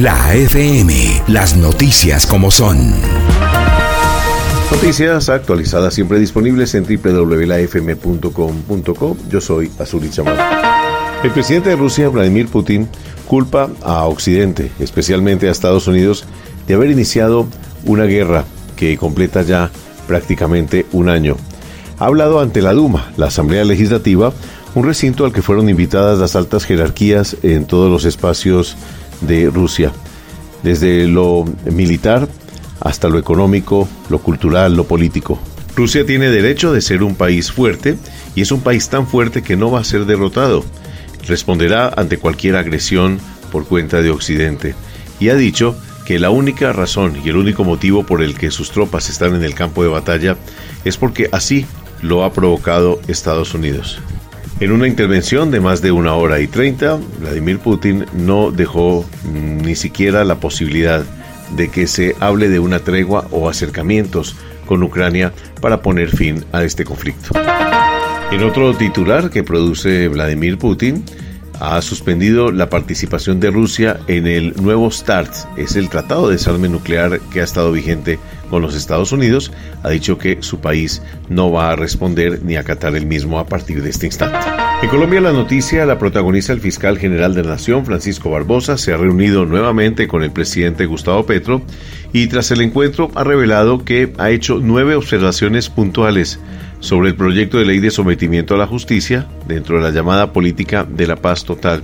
La FM, las noticias como son. Noticias actualizadas siempre disponibles en www.lafm.com.co. Yo soy Azuri. El presidente de Rusia, Vladimir Putin, culpa a Occidente, especialmente a Estados Unidos, de haber iniciado una guerra que completa ya prácticamente un año. Ha hablado ante la Duma, la Asamblea Legislativa, un recinto al que fueron invitadas las altas jerarquías en todos los espacios de Rusia, desde lo militar hasta lo económico, lo cultural, lo político. Rusia tiene derecho de ser un país fuerte y es un país tan fuerte que no va a ser derrotado. Responderá ante cualquier agresión por cuenta de Occidente. Y ha dicho que la única razón y el único motivo por el que sus tropas están en el campo de batalla es porque así lo ha provocado Estados Unidos. En una intervención de más de una hora y treinta, Vladimir Putin no dejó mm, ni siquiera la posibilidad de que se hable de una tregua o acercamientos con Ucrania para poner fin a este conflicto. En otro titular que produce Vladimir Putin, ha suspendido la participación de Rusia en el nuevo START, es el tratado de desarme nuclear que ha estado vigente con los Estados Unidos, ha dicho que su país no va a responder ni acatar el mismo a partir de este instante. En Colombia la noticia la protagoniza el fiscal general de la Nación, Francisco Barbosa, se ha reunido nuevamente con el presidente Gustavo Petro y tras el encuentro ha revelado que ha hecho nueve observaciones puntuales sobre el proyecto de ley de sometimiento a la justicia dentro de la llamada política de la paz total.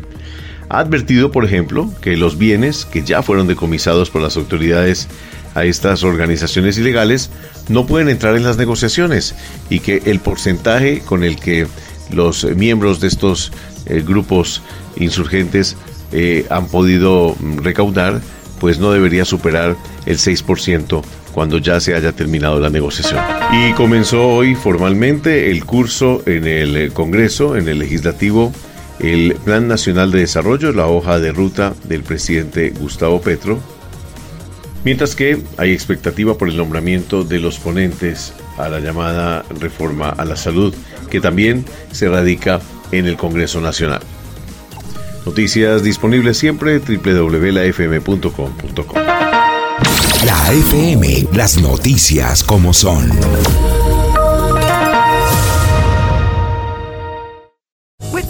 Ha advertido, por ejemplo, que los bienes que ya fueron decomisados por las autoridades a estas organizaciones ilegales no pueden entrar en las negociaciones y que el porcentaje con el que los miembros de estos eh, grupos insurgentes eh, han podido recaudar, pues no debería superar el 6% cuando ya se haya terminado la negociación. Y comenzó hoy formalmente el curso en el Congreso, en el Legislativo, el Plan Nacional de Desarrollo, la hoja de ruta del presidente Gustavo Petro, mientras que hay expectativa por el nombramiento de los ponentes a la llamada reforma a la salud, que también se radica en el Congreso Nacional. Noticias disponibles siempre www.lafm.com.co. La FM, las noticias como son.